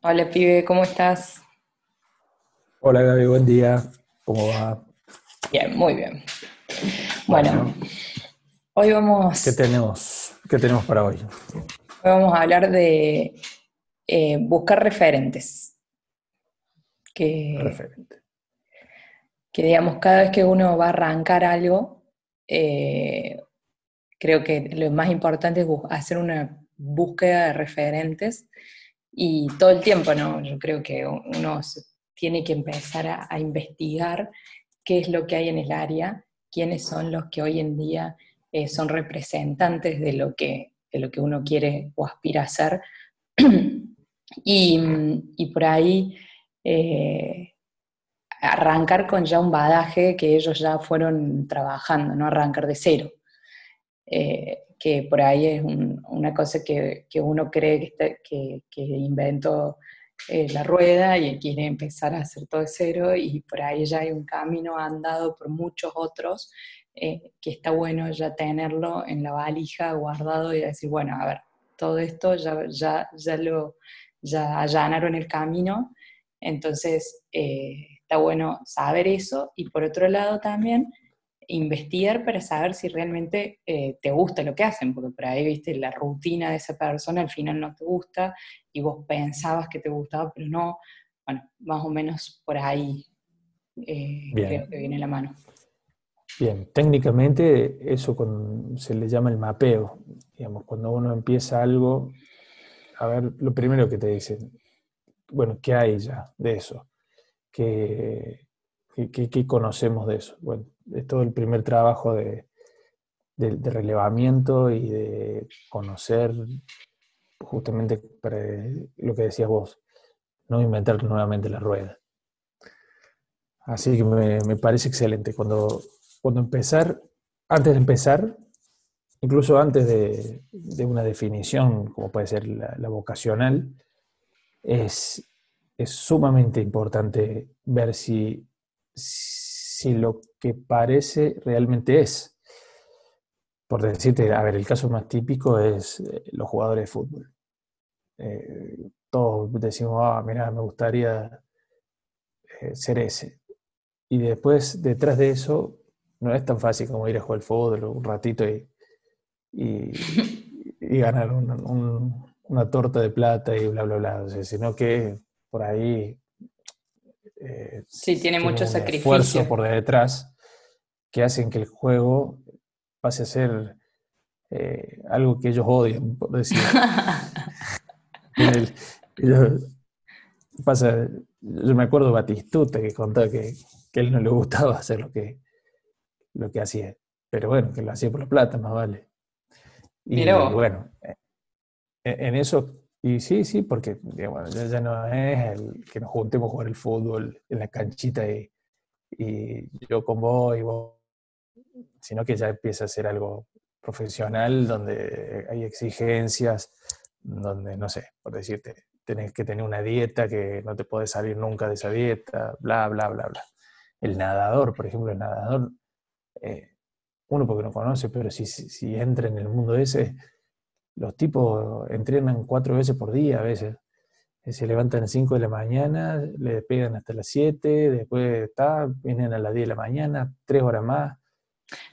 Hola, pibe, ¿cómo estás? Hola Gaby, buen día. ¿Cómo va? Bien, muy bien. Bueno, hoy vamos, ¿Qué tenemos? ¿Qué tenemos para hoy? hoy vamos a hablar de eh, buscar referentes. Que, Referente. que, digamos, cada vez que uno va a arrancar algo, eh, creo que lo más importante es hacer una búsqueda de referentes y todo el tiempo, ¿no? Yo creo que uno tiene que empezar a, a investigar qué es lo que hay en el área, quiénes son los que hoy en día eh, son representantes de lo, que, de lo que uno quiere o aspira a ser. y, y por ahí eh, arrancar con ya un badaje que ellos ya fueron trabajando, no arrancar de cero. Eh, que por ahí es un- una cosa que, que uno cree que, está- que- que inventó eh, la rueda y quiere empezar a hacer todo de cero y por ahí ya hay un camino andado por muchos otros eh, que está bueno ya tenerlo en la valija guardado y decir, bueno, a ver, todo esto ya, ya, ya lo ya allanaron el camino, entonces eh, está bueno saber eso y por otro lado también investigar para saber si realmente eh, te gusta lo que hacen, porque por ahí, viste, la rutina de esa persona al final no te gusta y vos pensabas que te gustaba, pero no. Bueno, más o menos por ahí eh, creo que viene la mano. Bien, técnicamente eso con- se le llama el mapeo. Digamos, cuando uno empieza algo, a ver, lo primero que te dicen, bueno, ¿qué hay ya de eso? ¿Qué, qué- qué- qué conocemos de eso? Bueno, es todo el primer trabajo de, de- de relevamiento y de conocer justamente lo que decías vos, no inventar nuevamente la rueda. Así que me, me parece excelente. Cuando, cuando empezar, antes de empezar, incluso antes de, de una definición, como puede ser la, vocacional, es, es sumamente importante ver si lo que parece realmente es. Por decirte, a ver, el caso más típico es eh, los jugadores de fútbol. Eh, todos decimos, ah, mira, me gustaría eh, ser ese. Y después, detrás de eso, no es tan fácil como ir a jugar al fútbol un ratito y, y, ganar un- un- una torta de plata y bla, bla, bla. Sino que por ahí eh, Sí, tiene mucho un sacrificio. esfuerzo por detrás que hacen que el juego pase a ser eh, algo que ellos odian, por decir. El- ellos- pasa, yo me acuerdo de Batistuta que contaba que, que a él no le gustaba hacer lo que, lo que hacía, pero bueno, que lo hacía por la plata, más vale. Y bueno, eh, en, en eso, y sí, sí, porque ya, ya no es el que nos juntemos a jugar el fútbol en la canchita y, y yo con vos y vos, sino que ya empieza a ser algo profesional donde hay exigencias, donde, no sé, por decirte, tenés que tener una dieta que no te podés salir nunca de esa dieta, bla, bla, bla, bla. El nadador, por ejemplo, el nadador, eh, uno porque no conoce, pero si, si, si entra en el mundo ese, los tipos entrenan cuatro veces por día a veces. Eh, Se levantan a las 5 de la mañana, le despegan hasta las 7, después está, vienen a las 10 de la mañana, tres horas más.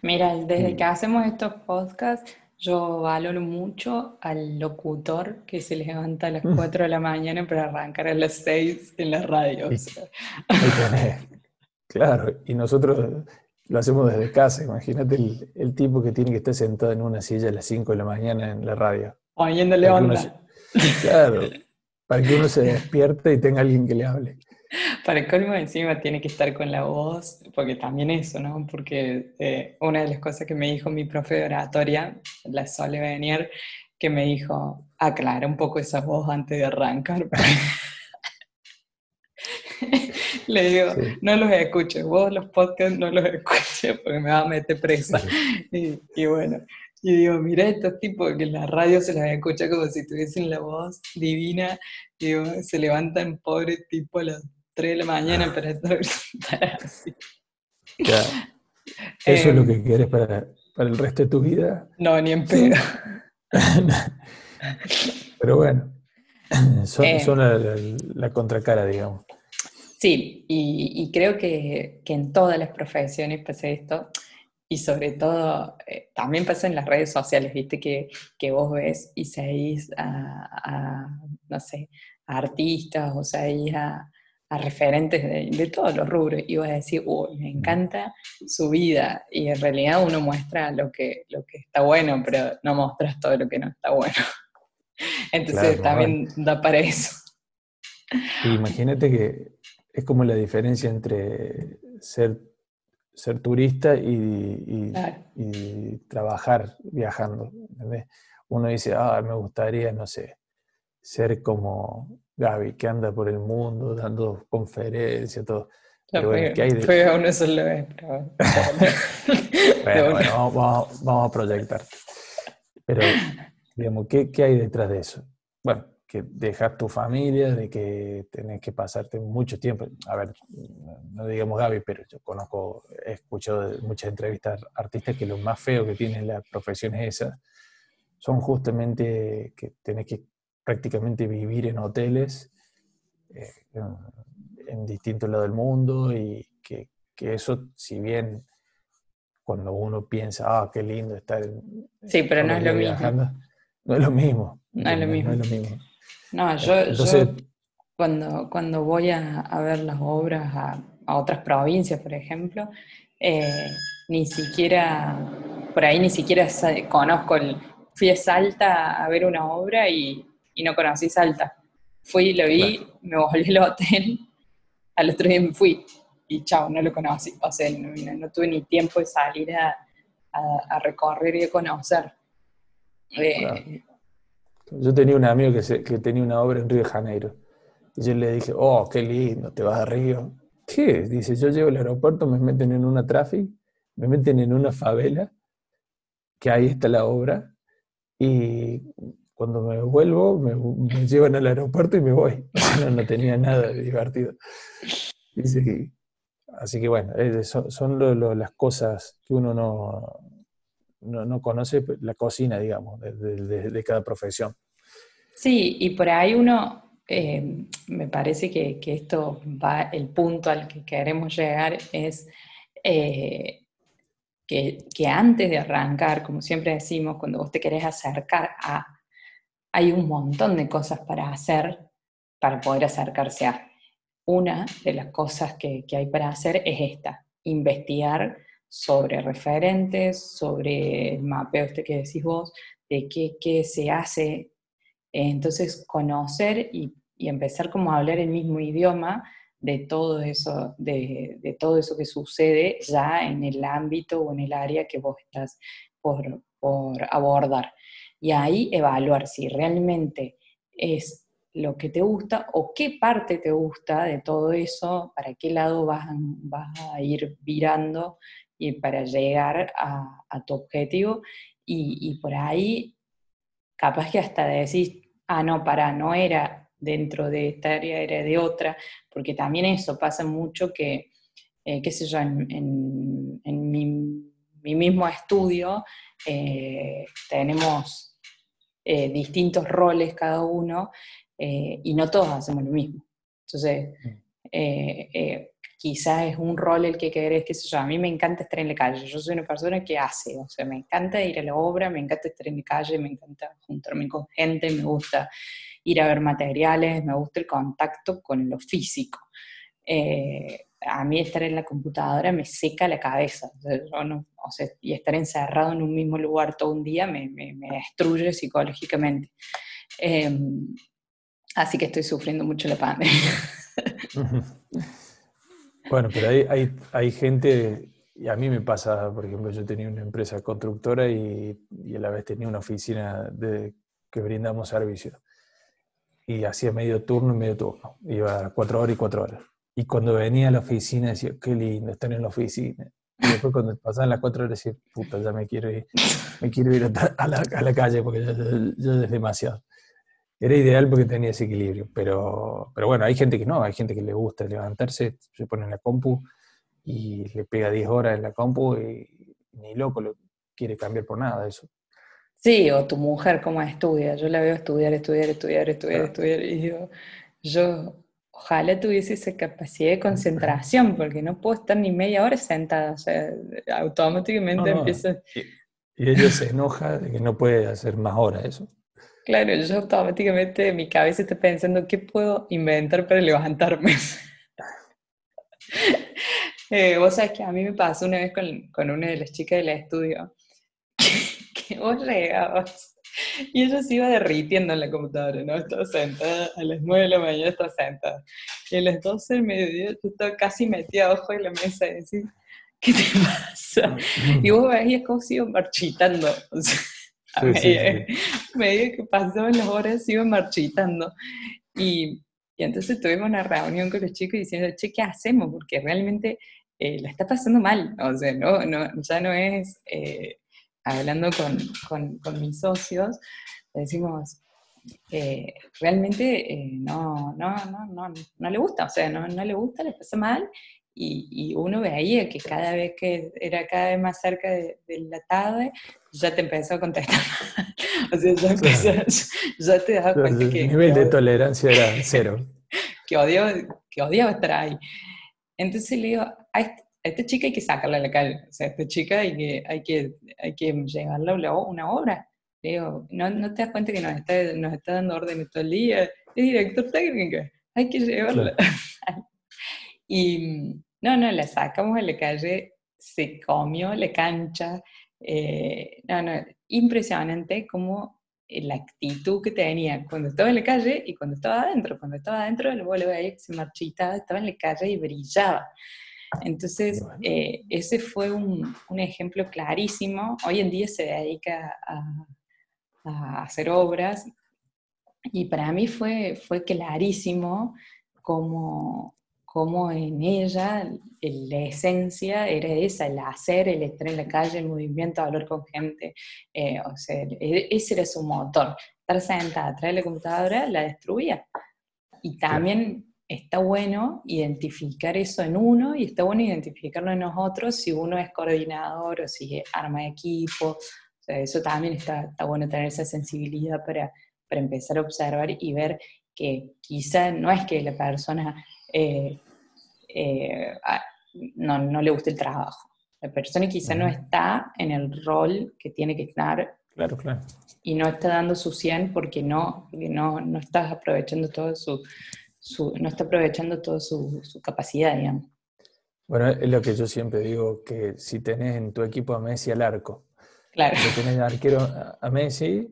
Mira, desde Y- que hacemos estos podcasts, yo valoro mucho al locutor que se levanta a las 4 de la mañana para arrancar a las 6 en la radio. Y-. Claro, y nosotros lo hacemos desde casa. Imagínate el, el tipo que tiene que estar sentado en una silla a las 5 de la mañana en la radio. Uno onda. Claro, para que uno se despierte y tenga alguien que le hable. Para el colmo encima tiene que estar con la voz, porque también eso, ¿no? Porque eh, una de las cosas que me dijo mi profe de oratoria, la Sole Venier, que me dijo, aclara un poco esa voz antes de arrancar. Le digo, Sí. no los escuches, vos los podcasts no los escuches porque me va a meter presa. Y, y bueno, y digo, mira estos tipos que en la radio se los escucha como si tuviesen la voz divina, digo, se levantan pobre tipo a las 3 de la mañana para estar así. Ya. Eso es lo Em, que quieres para, para el resto de tu vida. No, ni en pedo. Pero bueno, son, eh, la, contracara, digamos. Sí, y, creo que, en todas las profesiones pasa esto, y sobre todo eh, también pasa en las redes sociales, viste, que, vos ves y seguís a, no sé, a artistas o seguís a, a referentes de, todos los rubros y vas a decir, uy, me encanta su vida. Y en realidad uno muestra lo que, lo que está bueno, pero no muestras todo lo que no está bueno. Entonces también da para eso. Imagínate que es como la diferencia entre ser, ser turista y, y, trabajar viajando. Uno dice, ah, me gustaría, no sé, ser como Gaby, que anda por el mundo dando conferencias, todo. Pero bueno, ¿qué hay de... Fue solo vez, bueno, bueno vamos, vamos, a proyectar. Pero, digamos, ¿qué, ¿qué, hay detrás de eso? Bueno, que dejar tu familia, de que tenés que pasarte mucho tiempo. A ver, no digamos Gaby, pero yo conozco, he escuchado muchas entrevistas artistas que lo más feo que tiene la profesión es esa. Son justamente que tenés que prácticamente vivir en hoteles eh, en, distintos lados del mundo y que, eso, si bien cuando uno piensa, ah, qué lindo estar en... Sí, pero no es lo mismo. No es lo mismo. No es lo mismo. No, es lo mismo. No yo, cuando, cuando voy a, ver las obras a, otras provincias, por ejemplo, eh, ni siquiera, por ahí ni siquiera conozco el... Fui a Salta a ver una obra y y no conocí Salta. Fui, lo vi, me volví al hotel, al otro día me fui y chao, no lo conocí. O sea, no, tuve ni tiempo de salir a, a, recorrer y a conocer. Eh, yo tenía un amigo que, que tenía una obra en Río de Janeiro. Y yo le dije, oh, qué lindo, te vas a Río. ¿Qué? Dice, yo llego al aeropuerto, me meten en una tráfico, me meten en una favela, que ahí está la obra, y cuando me vuelvo, me, llevan al aeropuerto y me voy. No, tenía nada de divertido. así que bueno, son, las cosas que uno no, no, conoce, pues, la cocina, digamos, de, cada profesión. Sí, y por ahí uno, eh, me parece que, esto va, el punto al que queremos llegar es eh, que, que antes de arrancar, como siempre decimos, cuando vos te querés acercar a hay un montón de cosas para hacer para poder acercarse a. Una de las cosas que, hay para hacer es esta, investigar sobre referentes, sobre el mapeo este que decís vos, de qué, se hace. Entonces, conocer y, empezar como a hablar el mismo idioma de todo eso, de, todo eso que sucede ya en el ámbito o en el área que vos estás por, por abordar y ahí evaluar si realmente es lo que te gusta o qué parte te gusta de todo eso, para qué lado vas, a ir virando y para llegar a, tu objetivo. Y, por ahí, capaz que hasta decís, ah, no, para, no era dentro de esta área, era de otra, porque también eso pasa mucho que, eh, qué sé yo, en, mi, mismo estudio eh, tenemos eh, distintos roles cada uno y no todos hacemos lo mismo. Entonces, mm. eh, quizás es un rol el que querés, qué sé yo, a mí me encanta estar en la calle, yo soy una persona que hace, o sea, me encanta ir a la obra, me encanta estar en la calle, me encanta juntarme con gente, me gusta ir a ver materiales, me gusta el contacto con lo físico a mí estar en la computadora me seca la cabeza. y estar encerrado en un mismo lugar todo un día me, destruye psicológicamente. Em, así que estoy sufriendo mucho la pandemia. bueno, pero hay, hay, hay, gente, y a mí me pasa, por ejemplo, yo tenía una empresa constructora y, y a la vez tenía una oficina de, que brindamos servicios. Y hacía medio turno y medio turno. Iba cuatro horas y cuatro horas. Y cuando venía a la oficina decía, qué lindo estar en la oficina. Y después cuando pasaban las cuatro horas decía, puta, ya me quiero ir, me quiero ir a la, a la calle porque ya, es demasiado. Era ideal porque tenía ese equilibrio, pero, pero bueno, hay gente que no, hay gente que le gusta levantarse, se pone en la compu y le pega 10 horas en la compu y ni loco lo quiere cambiar por nada eso. Sí, o tu mujer cómo estudia. Yo la veo estudiar, estudiar, estudiar, estudiar, estudiar. Y digo, yo ojalá tuviese esa capacidad de concentración, porque no puedo estar ni media hora sentada. O sea, automáticamente empieza... Y, ella se enoja de que no puede hacer más horas eso. Claro, yo automáticamente en mi cabeza estoy pensando, ¿qué puedo inventar para levantarme? eh, vos sabés que a mí me pasó una vez con, con una de las chicas del estudio, que, vos llegabas y ella se iba derritiendo en la computadora, ¿no? Estaba sentada, a las 9 de la mañana estaba sentada. Y a las 12 del mediodía yo estaba casi metida abajo de la mesa y decía, ¿qué te pasa? Y vos veías cómo se iba marchitando. O sea, a medida, que pasaban las horas iba marchitando. Y, y, entonces tuvimos una reunión con los chicos diciendo, che, ¿qué hacemos? Porque realmente eh, la está pasando mal. O sea, no, no, ya no es... Eh, hablando con, con, con mis socios, decimos, eh, realmente eh, no, no, no, no, no, le gusta, o sea, no, no le gusta, le pasa mal, y, y, uno veía que cada vez que era cada vez más cerca de, la tarde, ya te empezó a contestar. o sea, ya, empezó, ya te das cuenta que... El nivel de tolerancia era cero. que, odio, que odiaba estar ahí. Entonces le digo, a este, esta chica hay que sacarla a la calle, o sea, esta chica hay que, hay que, hay que llevarla a una obra. Digo, ¿no, ¿no te das cuenta que nos está, nos está dando órdenes todo el día? Es director técnico, hay que llevarla. y no, no, la sacamos a la calle, se comió la cancha. Eh, no, no, impresionante como la actitud que tenía cuando estaba en la calle y cuando estaba adentro. Cuando estaba adentro, luego le veía que se marchitaba, estaba en la calle y brillaba. Entonces, eh, ese fue un, ejemplo clarísimo. Hoy en día se dedica a, hacer obras y para mí fue, fue clarísimo como, como en ella la esencia era esa, el hacer, el estar en la calle, el movimiento, hablar con gente. Eh, o sea, e, ese era su motor. Estar sentada traer la computadora la destruía. Y también está bueno identificar eso en uno y está bueno identificarlo en nosotros si uno es coordinador o si arma equipo. eso también está, está, bueno tener esa sensibilidad para, para, empezar a observar y ver que quizá no es que la persona eh, eh, no, no, le guste el trabajo. La persona quizá no está en el rol que tiene que estar Claro, claro. Y no está dando su 100 porque no, no, no estás aprovechando todo su, no está aprovechando toda su, capacidad, digamos. Bueno, es lo que yo siempre digo, que si tenés en tu equipo a Messi al arco, claro. si tenés arquero a Messi,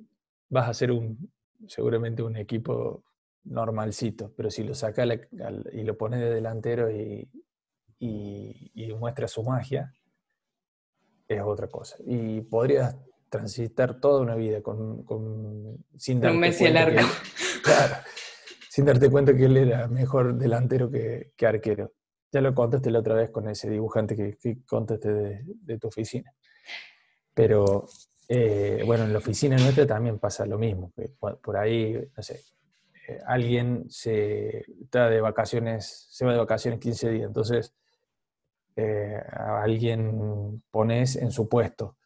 vas a ser un, seguramente un equipo normalcito, pero si lo sacas y lo pones de delantero y, y, muestra su magia, es otra cosa. Y podrías transitar toda una vida con, con sin un Messi al arco. claro, sin darte cuenta que él era mejor delantero que, arquero. Ya lo contaste la otra vez con ese dibujante que, contaste de, tu oficina. Pero eh, bueno, en la oficina nuestra también pasa lo mismo. por ahí, no sé, alguien se está de vacaciones, se va de vacaciones 15 días, entonces eh, a alguien pones en su puesto.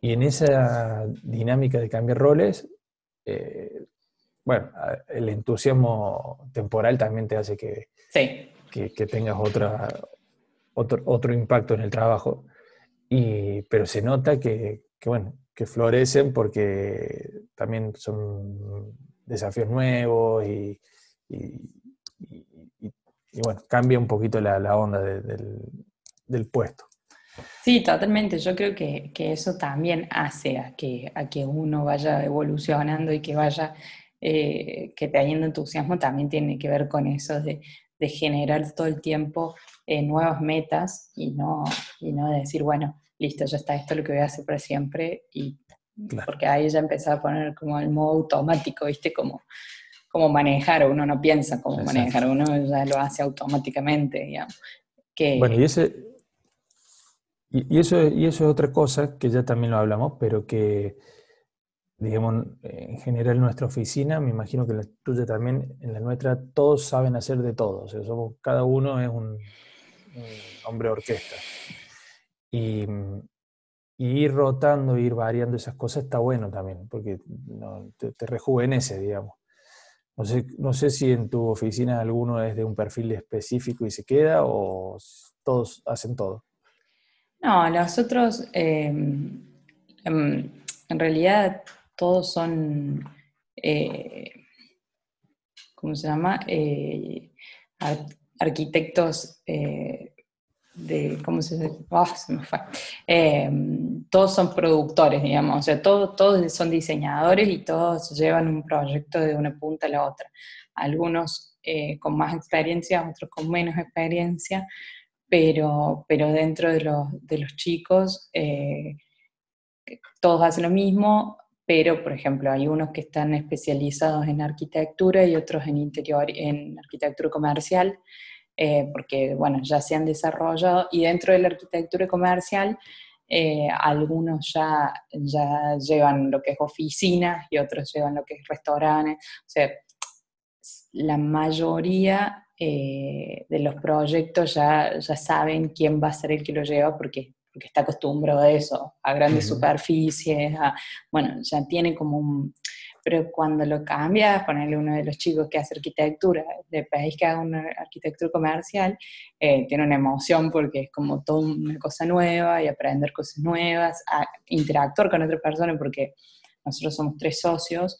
Y en esa dinámica de cambiar roles, bueno, el entusiasmo temporal también te hace que, que, tengas otra, otro, otro impacto en el trabajo. Y, pero se nota que, bueno, que florecen porque también son desafíos nuevos y, bueno, cambia un poquito la, onda del, puesto. Sí, totalmente. Yo creo que, que, eso también hace a que, a que uno vaya evolucionando y que vaya eh, que teniendo entusiasmo también tiene que ver con eso de, generar todo el tiempo eh, nuevas metas y no, y no decir, bueno, listo, ya está, esto es lo que voy a hacer para siempre, y porque ahí ya empezaba a poner como el modo automático, ¿viste? Como, como manejar, uno no piensa cómo manejar, uno ya lo hace automáticamente, digamos. Que, bueno, y ese... Y, eso, y eso es otra cosa que ya también lo hablamos, pero que digamos, en general en nuestra oficina, me imagino que la tuya también, en la nuestra, todos saben hacer de todo. O sea, somos, cada uno es un, hombre orquesta. Y, ir rotando, ir variando esas cosas está bueno también, porque te, rejuvenece, digamos. No sé, no sé si en tu oficina alguno es de un perfil específico y se queda o todos hacen todo. No, nosotros em, em, en realidad todos son, eh, ¿cómo se llama? Eh, arquitectos eh, de, ¿cómo se dice? Ah, se me fue. Em, todos son productores, digamos, o sea, todos, todos son diseñadores y todos llevan un proyecto de una punta a la otra. Algunos con más experiencia, otros con menos experiencia, pero, pero dentro de los, de los chicos todos hacen lo mismo, pero por ejemplo hay unos que están especializados en arquitectura y otros en interior, en arquitectura comercial, eh, porque bueno, ya se han desarrollado y dentro de la arquitectura comercial eh, algunos ya, ya llevan lo que es oficinas y otros llevan lo que es restaurantes, o sea, la mayoría eh, de los proyectos ya, ya saben quién va a ser el que lo lleva porque porque está acostumbrado a eso, a grandes superficies, bueno, ya tiene como un... Pero cuando lo cambias, ponerle uno de los chicos que hace arquitectura, de país que haga una arquitectura comercial, eh, tiene una emoción porque es como toda una cosa nueva y aprender cosas nuevas, a interactuar con otra persona porque nosotros somos tres socios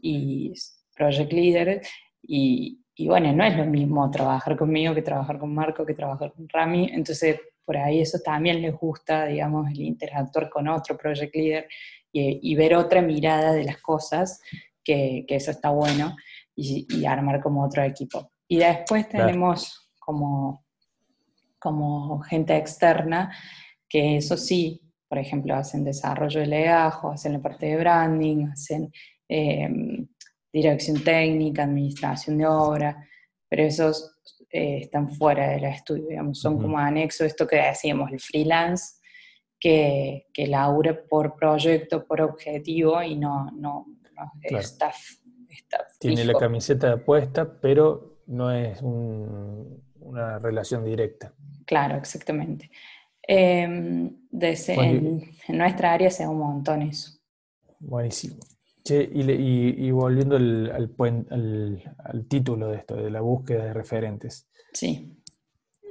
y project leaders y, y bueno, no es lo mismo trabajar conmigo que trabajar con Marco, que trabajar con Rami, entonces por ahí eso también les gusta, digamos, el interactuar con otro project leader y, ver otra mirada de las cosas, que, eso está bueno, y, armar como otro equipo. Y después tenemos como, como gente externa, que eso sí, por ejemplo, hacen desarrollo de legajo, hacen la parte de branding, hacen em, dirección técnica, administración de obra, pero esos eh, están fuera del estudio, digamos, son como anexo esto que decíamos, el freelance, que, que labura por proyecto, por objetivo y no, no, está, Tiene la camiseta puesta, pero no es una relación directa. Claro, exactamente. Em, en, nuestra área se da un montón eso. Buenísimo. Y, volviendo al, al, título de esto, de la búsqueda de referentes. Sí.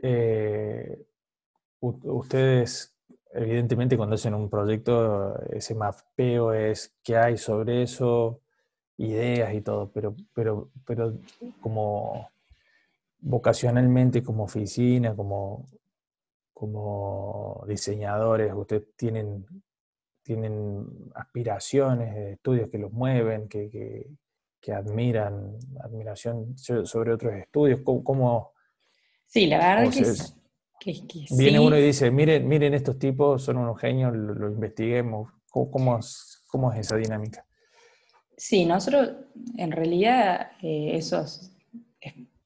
Eh, ustedes, evidentemente, cuando hacen un proyecto, ese mapeo es qué hay sobre eso, ideas y todo, pero, pero, pero como vocacionalmente, como oficina, como, como diseñadores, ustedes tienen, tienen aspiraciones, estudios que los mueven, que, que, admiran, admiración sobre otros estudios. ¿Cómo, Sí, la verdad que, que, Viene uno y dice, miren, miren estos tipos, son unos genios, lo, investiguemos. ¿Cómo, es, ¿Cómo, es, esa dinámica? Sí, nosotros en realidad eh, eso es,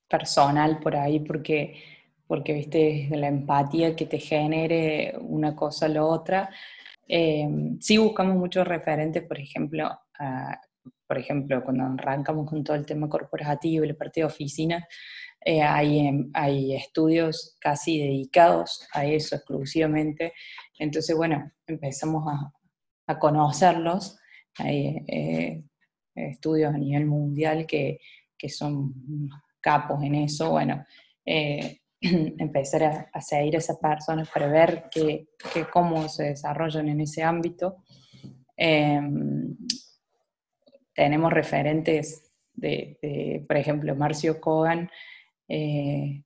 personal por ahí porque, porque viste, la empatía que te genere una cosa o la otra. Eh, sí buscamos muchos referentes, por ejemplo, por ejemplo, cuando arrancamos con todo el tema corporativo y la parte de oficina, eh, hay, hay, estudios casi dedicados a eso exclusivamente. Entonces, bueno, empezamos a, a conocerlos. Hay eh, estudios a nivel mundial que, que, son capos en eso. Bueno, eh, empezar a, seguir a esas personas para ver que, cómo se desarrollan en ese ámbito. Em, tenemos referentes de, de, por ejemplo, Marcio Kogan, eh,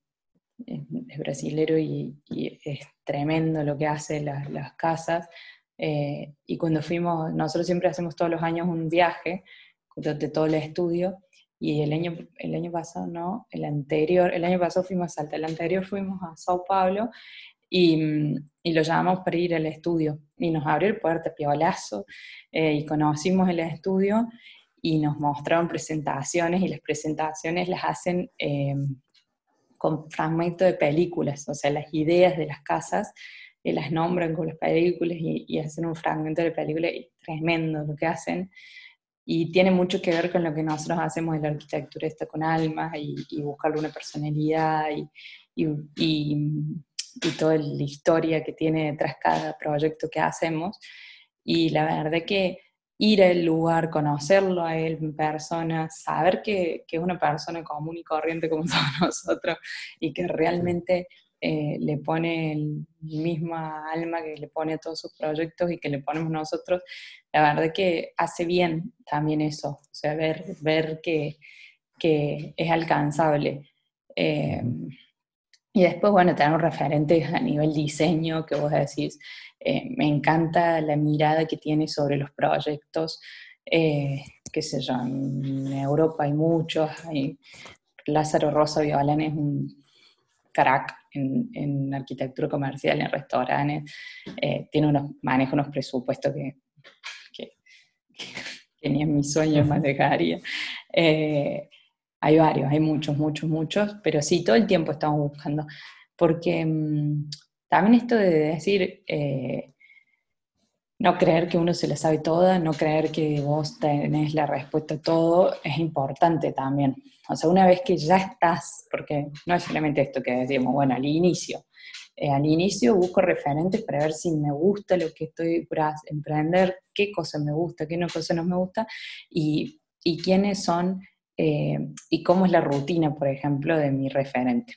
es brasilero y, es tremendo lo que hace las, casas. Eh, y cuando fuimos, nosotros siempre hacemos todos los años un viaje de todo el estudio, y el año, el año pasado no, el anterior, el año pasado fuimos a Salta, el anterior fuimos a Sao Paulo y, y lo llamamos para ir al estudio y nos abrió el puerta piolazo eh, y conocimos el estudio y nos mostraron presentaciones y las presentaciones las hacen con fragmentos de películas, o sea, las ideas de las casas eh, las nombran con las películas y, hacen un fragmento de película y tremendo lo que hacen. Y tiene mucho que ver con lo que nosotros hacemos en la arquitectura esta con alma y, buscarle una personalidad y, y toda la historia que tiene detrás cada proyecto que hacemos. Y la verdad que ir al lugar, conocerlo a él en persona, saber que, que, es una persona común y corriente como todos nosotros y que realmente eh, le pone el misma alma que le pone a todos sus proyectos y que le ponemos nosotros, la verdad que hace bien también eso, o sea, ver, ver que, que es alcanzable. Eh, y después, bueno, tenemos referentes a nivel diseño que vos decís, eh, me encanta la mirada que tiene sobre los proyectos, qué sé yo, en Europa hay muchos, Lázaro Rosa Violán es un crack en, arquitectura comercial, en restaurantes, eh, tiene unos, maneja unos presupuestos que, ni en mis sueños manejaría. Eh, hay varios, hay muchos, muchos, muchos, pero sí, todo el tiempo estamos buscando, porque mm, también esto de decir, eh, no creer que uno se la sabe toda, no creer que vos tenés la respuesta a todo, es importante también. O sea, una vez que ya estás, porque no es solamente esto que decimos, bueno, al inicio, eh, al inicio busco referentes para ver si me gusta lo que estoy por emprender, qué cosa me gusta, qué no cosa no me gusta, y, y quiénes son, eh, y cómo es la rutina, por ejemplo, de mi referente.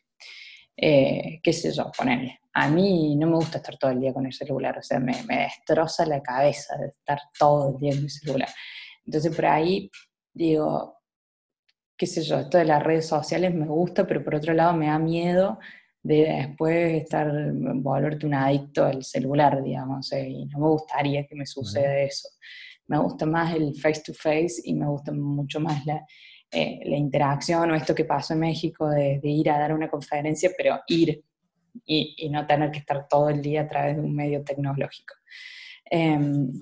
Eh, qué sé yo, ponerle. A mí no me gusta estar todo el día con el celular, o sea, me, destroza la cabeza de estar todo el día en el celular. Entonces, por ahí digo, qué sé yo, esto de las redes sociales me gusta, pero por otro lado me da miedo de después estar, volverte un adicto al celular, digamos, eh, y no me gustaría que me suceda eso. Me gusta más el face to face y me gusta mucho más la, eh, la interacción o esto que pasó en México de, ir a dar una conferencia, pero ir y, no tener que estar todo el día a través de un medio tecnológico. Em,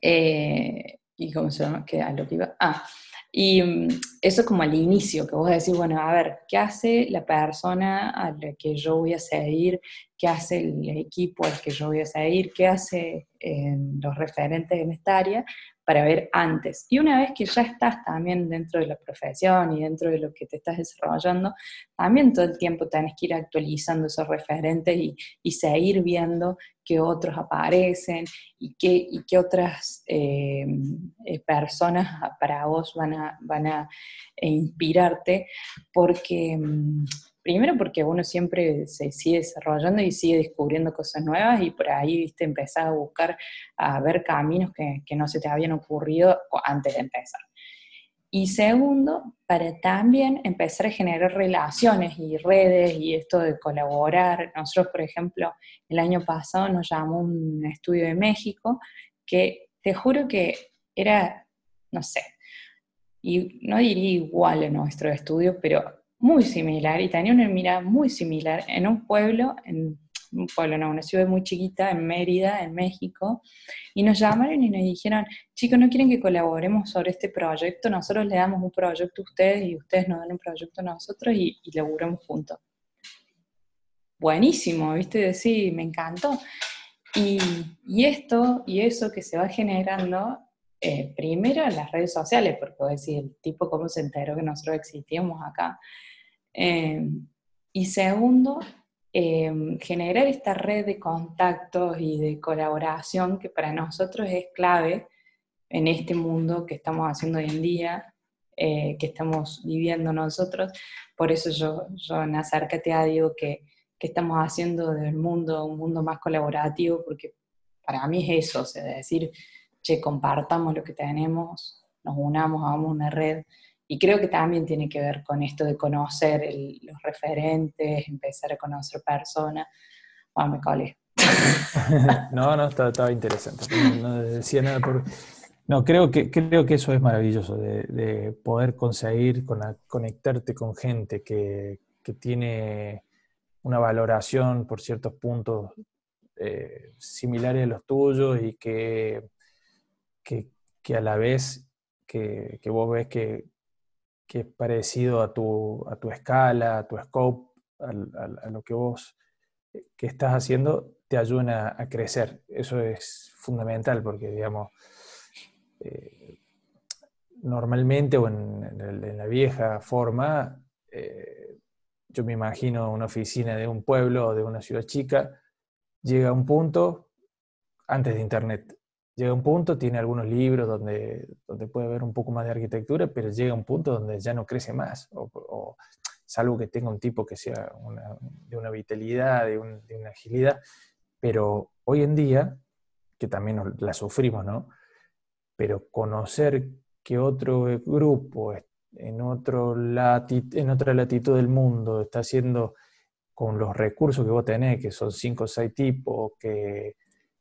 eh, ¿Y cómo se llama? ¿Qué, a lo que? Ah, y mm, eso como al inicio, que vos decís, bueno, a ver, ¿qué hace la persona a la que yo voy a seguir? ¿Qué hace el equipo al que yo voy a seguir? ¿Qué hace eh, los referentes en esta área? para ver antes. Y una vez que ya estás también dentro de la profesión y dentro de lo que te estás desarrollando, también todo el tiempo tenés que ir actualizando esos referentes y, seguir viendo qué otros aparecen y qué, otras eh, eh, personas para vos van a, van a inspirarte, porque mm, Primero porque uno siempre se sigue desarrollando y sigue descubriendo cosas nuevas y por ahí, viste, empezar a buscar, a ver caminos que, no se te habían ocurrido antes de empezar. Y segundo, para también empezar a generar relaciones y redes y esto de colaborar. Nosotros, por ejemplo, el año pasado nos llamó un estudio de México que te juro que era, no sé, y no diría igual a nuestro estudio, pero muy similar y tenía una mirada muy similar en un pueblo, en un pueblo, no, una ciudad muy chiquita, en Mérida, en México, y nos llamaron y nos dijeron, chicos, ¿no quieren que colaboremos sobre este proyecto? Nosotros le damos un proyecto a ustedes y ustedes nos dan un proyecto a nosotros y, y laburamos juntos. Buenísimo, ¿viste? Sí, me encantó. Y, y esto y eso que se va generando eh, primero en las redes sociales, porque voy decir, el tipo cómo se enteró que nosotros existíamos acá. Eh, y segundo, eh, generar esta red de contactos y de colaboración que para nosotros es clave en este mundo que estamos haciendo hoy en día, que estamos viviendo nosotros. Por eso yo, yo en Acércate a digo que, que estamos haciendo del mundo un mundo más colaborativo, porque para mí es eso, sea, decir, che, compartamos lo que tenemos, nos unamos, hagamos una red. Y creo que también tiene que ver con esto de conocer los referentes, empezar a conocer personas. Bueno, me colé. no, no, estaba, interesante. No, decía nada por... No, creo que, creo que eso es maravilloso, de, poder conseguir conectarte con gente que, que, tiene una valoración por ciertos puntos eh, similares a los tuyos y que que, a la vez que, vos ves que, es parecido a tu, a tu escala, a tu scope, a, lo que vos eh, que estás haciendo, te ayudan a, crecer. Eso es fundamental porque, digamos, eh, normalmente o en, la vieja forma, eh, yo me imagino una oficina de un pueblo o de una ciudad chica, llega a un punto, antes de Internet, llega un punto, tiene algunos libros donde, donde puede haber un poco más de arquitectura, pero llega un punto donde ya no crece más, o, salvo que tenga un tipo que sea de una vitalidad, de, una agilidad, pero hoy en día, que también la sufrimos, ¿no? Pero conocer que otro grupo en, otro en otra latitud del mundo está haciendo con los recursos que vos tenés, que son cinco o seis tipos, que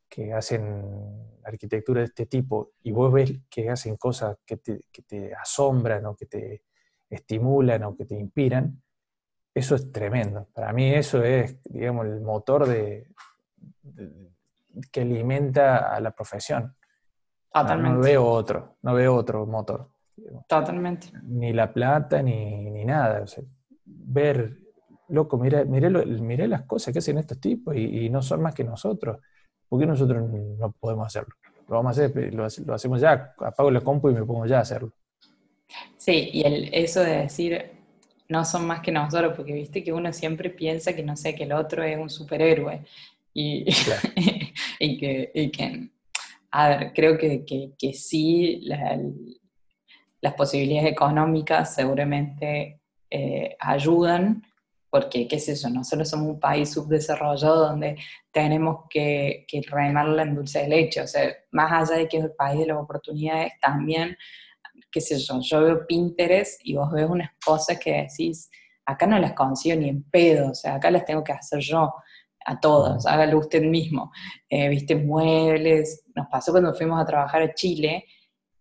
que hacen arquitectura de este tipo y vos ves que hacen cosas que te, asombran o que te estimulan o que te inspiran, eso es tremendo. Para mí eso es, digamos, el motor de, que alimenta a la profesión. Totalmente. No, veo otro, no veo otro motor. Totalmente. Ni la plata, ni, nada. ver, loco, mira, miré, las cosas que hacen estos tipos y no son más que nosotros. ¿Por qué nosotros no podemos hacerlo? Lo vamos a hacer, lo, hacemos ya, apago la compu y me pongo ya a hacerlo. Sí, y el, eso de decir, no son más que nosotros, porque viste que uno siempre piensa que, no sé, que el otro es un superhéroe. Y, y, que, y que, a ver, creo que, que, que sí, las posibilidades económicas seguramente eh, ayudan, porque, qué sé yo, nosotros somos un país subdesarrollado donde tenemos que, que remarla en dulce de leche, o sea, más allá de que es el país de las oportunidades, también, qué sé yo, yo veo Pinterest y vos ves unas cosas que decís, acá no las consigo ni en pedo, o sea, acá las tengo que hacer yo a todos, hágalo usted mismo. Eh, viste, muebles, nos pasó cuando fuimos a trabajar a Chile,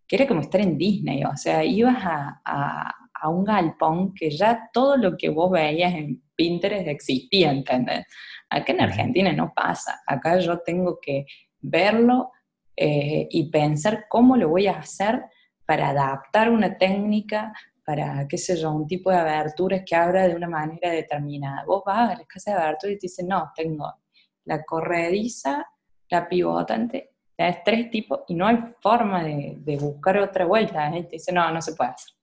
que era como estar en Disney, o sea, ibas a a un galpón que ya todo lo que vos veías en Pinterest existía, ¿entendés? Acá en Argentina no pasa, acá yo tengo que verlo eh, y pensar cómo lo voy a hacer para adaptar una técnica, para, qué sé yo, un tipo de aberturas que abra de una manera determinada. Vos vas a la casa de abertura y te dicen, no, tengo la corrediza, la pivotante, la tres tipos, y no hay forma de, buscar otra vuelta. ¿eh? Te dicen, no, no se puede hacer.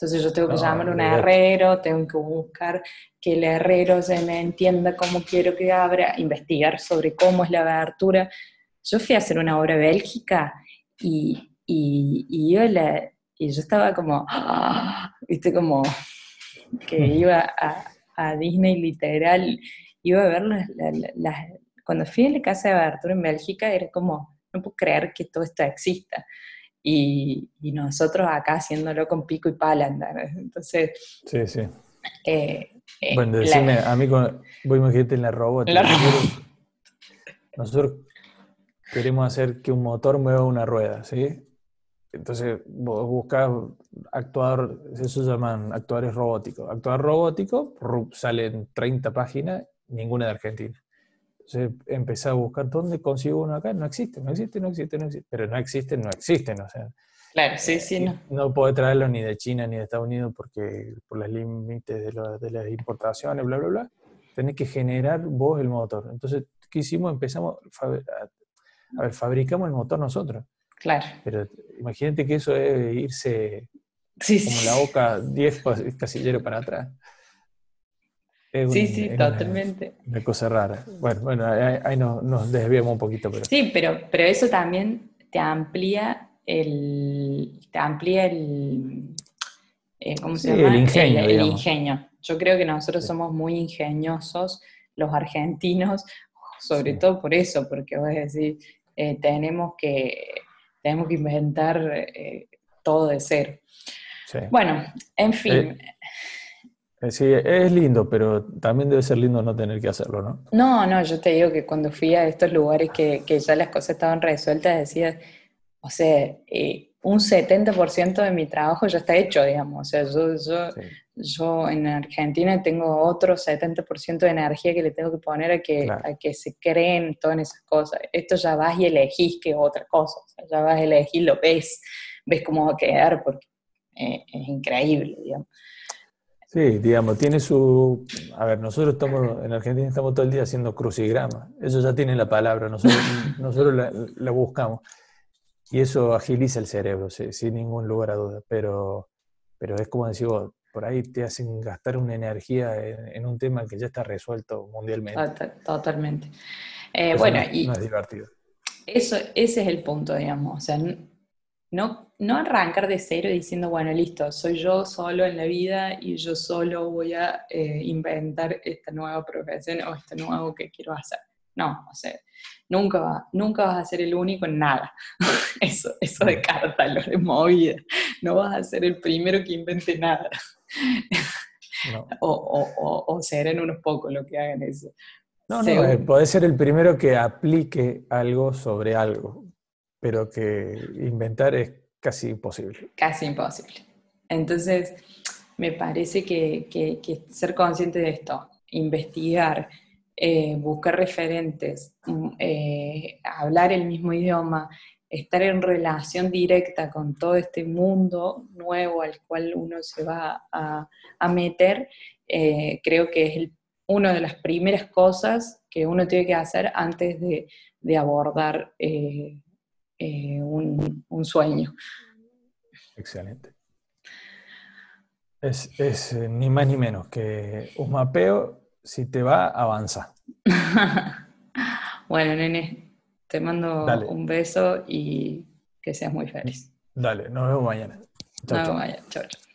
Entonces yo tengo que llamar a un herrero, tengo que buscar que el herrero se me entienda cómo quiero que abra, investigar sobre cómo es la abertura. Yo fui a hacer una obra bélgica y, y, yo, y yo estaba como, ¡ah! viste, como que iba a, Disney literal, iba a ver las, cuando fui a la casa de abertura en Bélgica era como, no puedo creer que todo esto exista y, nosotros acá haciéndolo con pico y pala, Entonces... Sí, sí. Eh, eh, bueno, decime, a mí, con, voy a imaginarte en la robótica. Nosotros queremos hacer que un motor mueva una rueda, ¿sí? Entonces, vos buscas actuar, eso se llaman actuadores robóticos. Actuar robótico, salen 30 páginas, ninguna de Argentina. Entonces empecé a buscar dónde consigo uno acá. No existe, no existe, no existe, no existe. Pero no existen, no existen. O sea, claro, sí, sí, no. No puedo traerlo ni de China ni de Estados Unidos porque por los límites de, de, las importaciones, bla, bla, bla. Tenés que generar vos el motor. Entonces, ¿qué hicimos? Empezamos a, ver, fabricamos el motor nosotros. Claro. Pero imagínate que eso es irse como la boca 10 casilleros para atrás sí, sí, totalmente. Una, cosa rara. Bueno, bueno ahí, nos, desviamos un poquito. Pero... Sí, pero, pero eso también te amplía el. Te amplía el. Eh, ¿Cómo se llama? El ingenio. El, ingenio. Yo creo que nosotros somos muy ingeniosos, los argentinos, sobre todo por eso, porque vos decís, eh, tenemos, que, tenemos que inventar eh, todo de cero. Bueno, en fin. Eh, sí, es lindo, pero también debe ser lindo no tener que hacerlo, ¿no? No, no, yo te digo que cuando fui a estos lugares que, que ya las cosas estaban resueltas, decía, o sea, eh, un 70% de mi trabajo ya está hecho, digamos. O sea, yo, yo, yo en Argentina tengo otro 70% de energía que le tengo que poner a que, a que se creen todas esas cosas. Esto ya vas y elegís que otra cosa. O sea, ya vas a elegir, lo ves, ves cómo va a quedar, porque eh, es increíble, digamos. Sí, digamos, tiene su... A ver, nosotros estamos, en Argentina estamos todo el día haciendo crucigrama. Eso ya tiene la palabra, nosotros, nosotros la, buscamos. Y eso agiliza el cerebro, sin ningún lugar a duda. Pero, pero es como decir por ahí te hacen gastar una energía en, un tema que ya está resuelto mundialmente. Totalmente. Eh, bueno, y no es divertido. Eso, ese es el punto, digamos. O sea, no, no arrancar de cero diciendo, bueno, listo, soy yo solo en la vida y yo solo voy a eh, inventar esta nueva profesión o esto nuevo que quiero hacer. No, o sea, nunca, nunca vas a ser el único en nada. Eso, eso de lo de movida. No vas a ser el primero que invente nada. O, o, serán unos pocos los que hagan eso. No, no, eh, puede ser el primero que aplique algo sobre algo, pero que inventar es casi imposible. Casi imposible. Entonces, me parece que, que ser consciente de esto, investigar, eh, buscar referentes, mm, eh, hablar el mismo idioma, estar en relación directa con todo este mundo nuevo al cual uno se va a, meter, eh, creo que es una de las primeras cosas que uno tiene que hacer antes de, abordar un, sueño. Excelente. Es, es, ni más ni menos que un mapeo si te va, avanza. bueno, nene, te mando un beso y que seas muy feliz. Dale, nos vemos mañana. nos vemos mañana. Chao, chao.